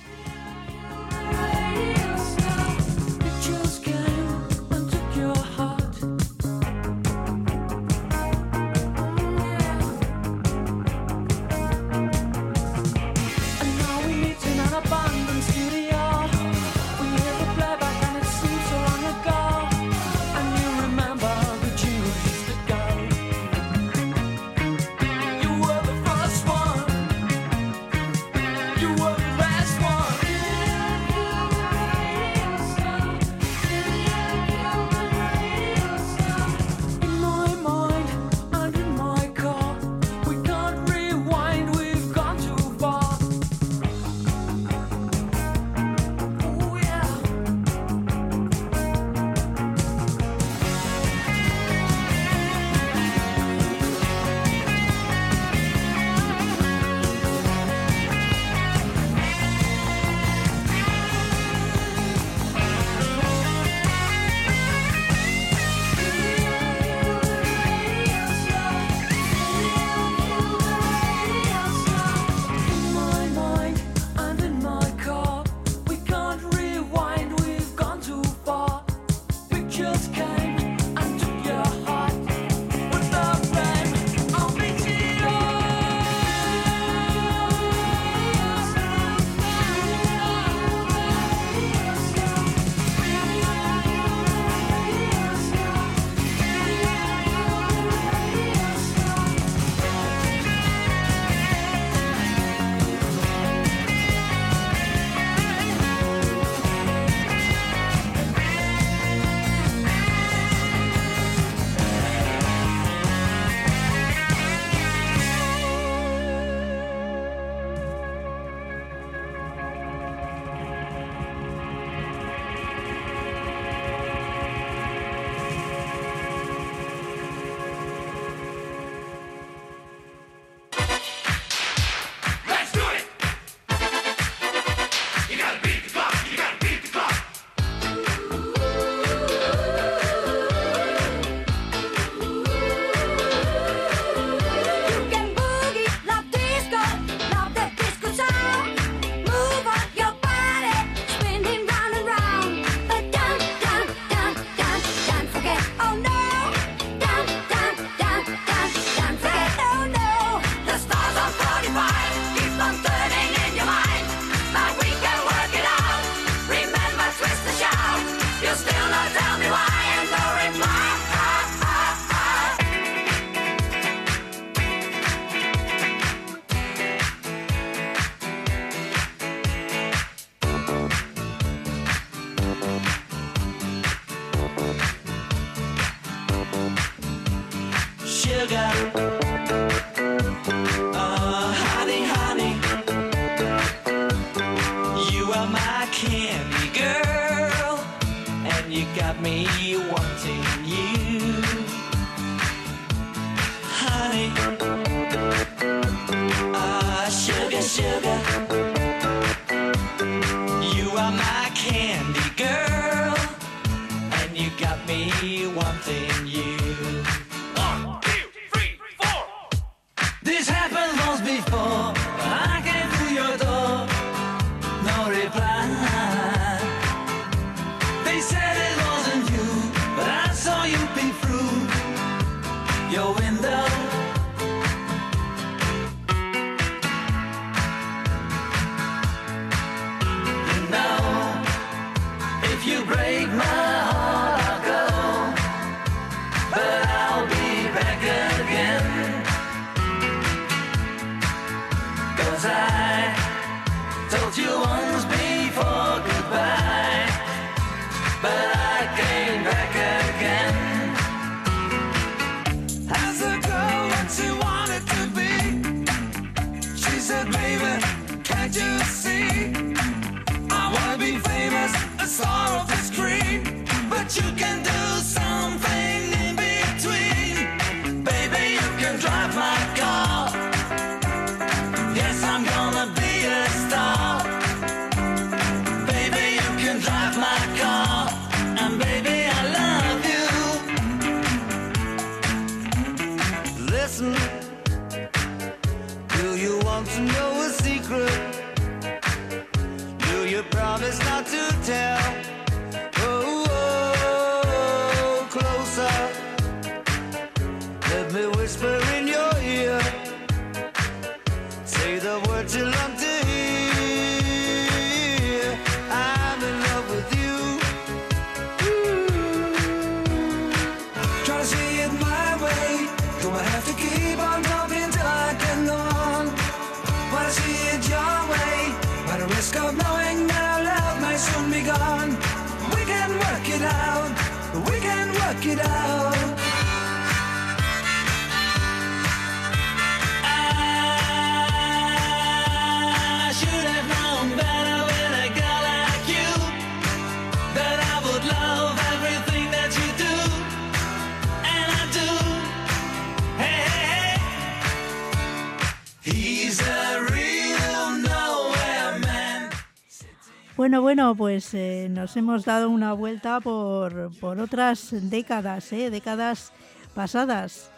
Bueno, pues eh, nos hemos dado una vuelta por, por otras décadas, eh, décadas pasadas.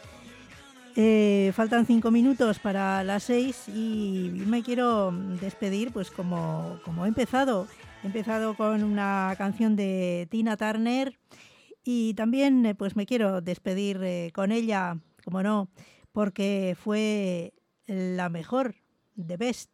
Eh, faltan cinco minutos para las seis y me quiero despedir pues como, como he empezado. He empezado con una canción de Tina Turner y también pues me quiero despedir con ella, como no, porque fue la mejor, the best.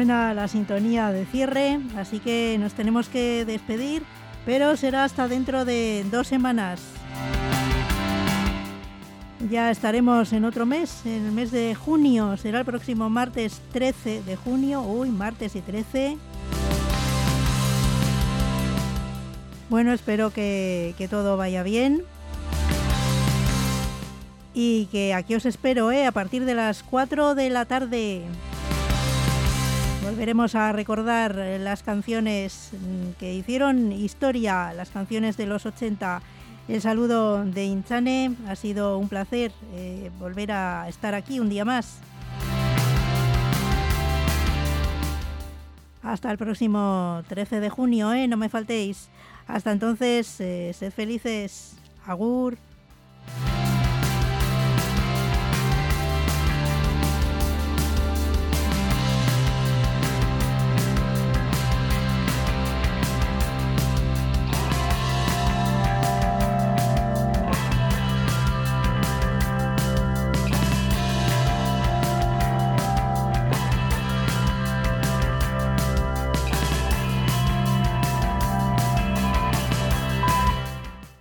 suena la sintonía de cierre, así que nos tenemos que despedir, pero será hasta dentro de dos semanas. Ya estaremos en otro mes, en el mes de junio, será el próximo martes 13 de junio, uy, martes y 13. Bueno, espero que, todo vaya bien y que aquí os espero ¿eh? a partir de las 4 de la tarde. Volveremos a recordar eh, las canciones mm, que hicieron historia, las canciones de los 80. El saludo de Inchane, ha sido un placer eh, volver a estar aquí un día más. Hasta el próximo 13 de junio, ¿eh? no me faltéis. Hasta entonces, eh, sed felices. Agur.